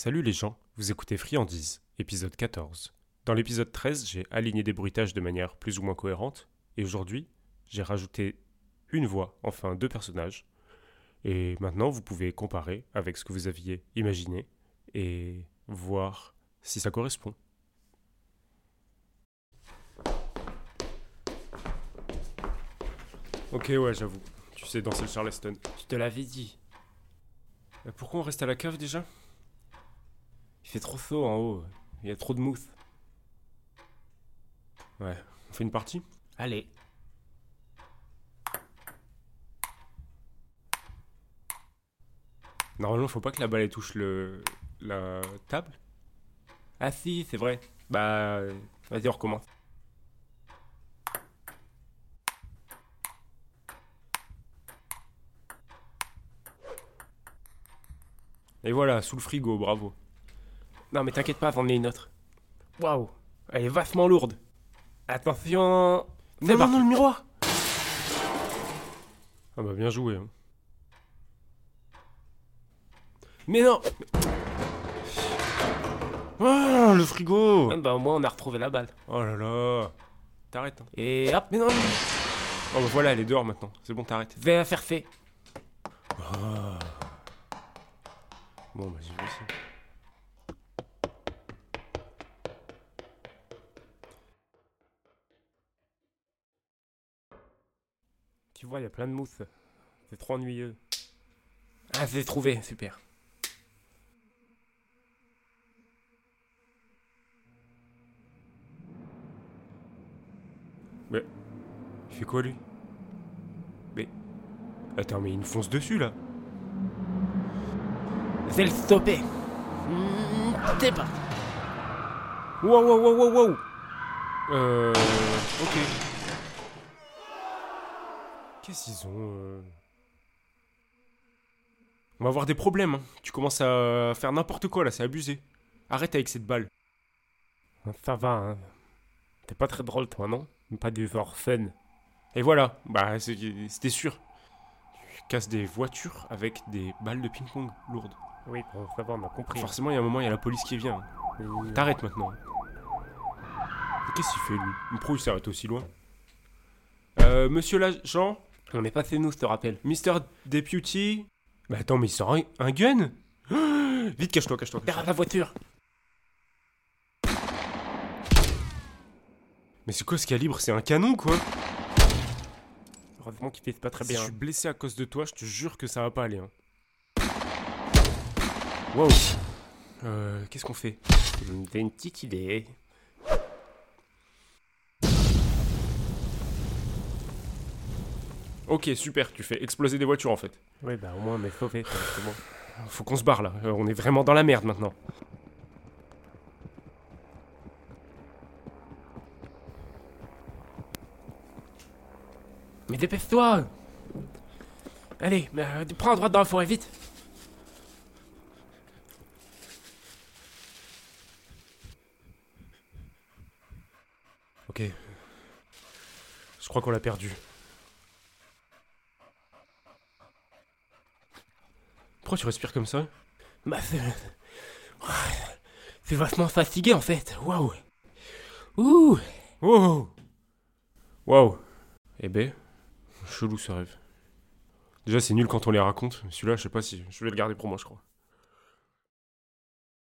Salut les gens, vous écoutez Friandise, épisode 14. Dans l'épisode 13, j'ai aligné des bruitages de manière plus ou moins cohérente, et aujourd'hui, j'ai rajouté une voix, enfin deux personnages. Et maintenant, vous pouvez comparer avec ce que vous aviez imaginé et voir si ça correspond. Ok, ouais, j'avoue. Tu sais danser le Charleston. Je te l'avais dit. Euh, Pourquoi on reste à la cave déjà? Il fait trop chaud en haut. Il y a trop de mousse. Ouais, on fait une partie? Allez. Normalement, faut pas que la balle touche le la table. Ah si, c'est vrai. Bah, vas-y, on recommence. Et voilà, sous le frigo, bravo. Non, mais t'inquiète pas, j'en ai une autre. Waouh, elle est vachement lourde. Attention. Non, non, le miroir Ah bah bien joué. hein. Mais non Ah, le frigo Ah, Bah, au moins, on a retrouvé la balle. Oh là là T'arrêtes. Hein. Et hop, mais non, Oh bah voilà, elle est dehors maintenant. C'est bon, t'arrêtes. vais la faire fait. Bon bah j'y vais aussi. Tu vois, il y a plein de mousse. C'est trop ennuyeux. Ah, j'ai trouvé, super. Il fait quoi lui? Mais... Attends, mais il nous fonce dessus là vais le stopper. Mmh, c'est parti. Wow, wow, wow, wow, wow Euh... Ok. Qu'est-ce qu'ils ont euh On va avoir des problèmes, hein. Tu commences à faire n'importe quoi là, c'est abusé. Arrête avec cette balle. Ça va, hein. T'es pas très drôle, toi, non? Pas du genre fun. Et voilà, bah c'était sûr. Tu casses des voitures avec des balles de ping-pong lourdes. Oui, bon, ça va, on a compris. Forcément, il y a un moment, il y a la police qui vient. Euh, T'arrêtes maintenant. Qu'est-ce qu'il fait lui? Pourquoi il s'arrête aussi loin? Euh, monsieur l'agent On est passé nous, je te rappelle. Mister Deputy Mais attends, mais il sort un, un gun Vite, cache-toi, cache-toi. Derrière la voiture. Mais c'est quoi ce calibre? C'est un canon, quoi Heureusement qu'il fait pas très Si bien. je suis blessé à cause de toi, je te jure que ça va pas aller. Hein. Wow. Euh, qu'est-ce qu'on fait? Hum, J'ai une petite idée. Ok, super, tu fais exploser des voitures en fait. Oui, bah au moins, c'est bon. Faut qu'on se barre là, Euh, on est vraiment dans la merde maintenant. Mais dépêche-toi Allez, euh, prends à droite dans la forêt, vite Ok. Je crois qu'on l'a perdu. Pourquoi tu respires comme ça? Bah, c'est... C'est vachement fatigué, en fait. Waouh Ouh Wow Wow Eh ben, chelou ce rêve. Déjà c'est nul quand on les raconte, celui-là je sais pas si... Je vais le garder pour moi je crois.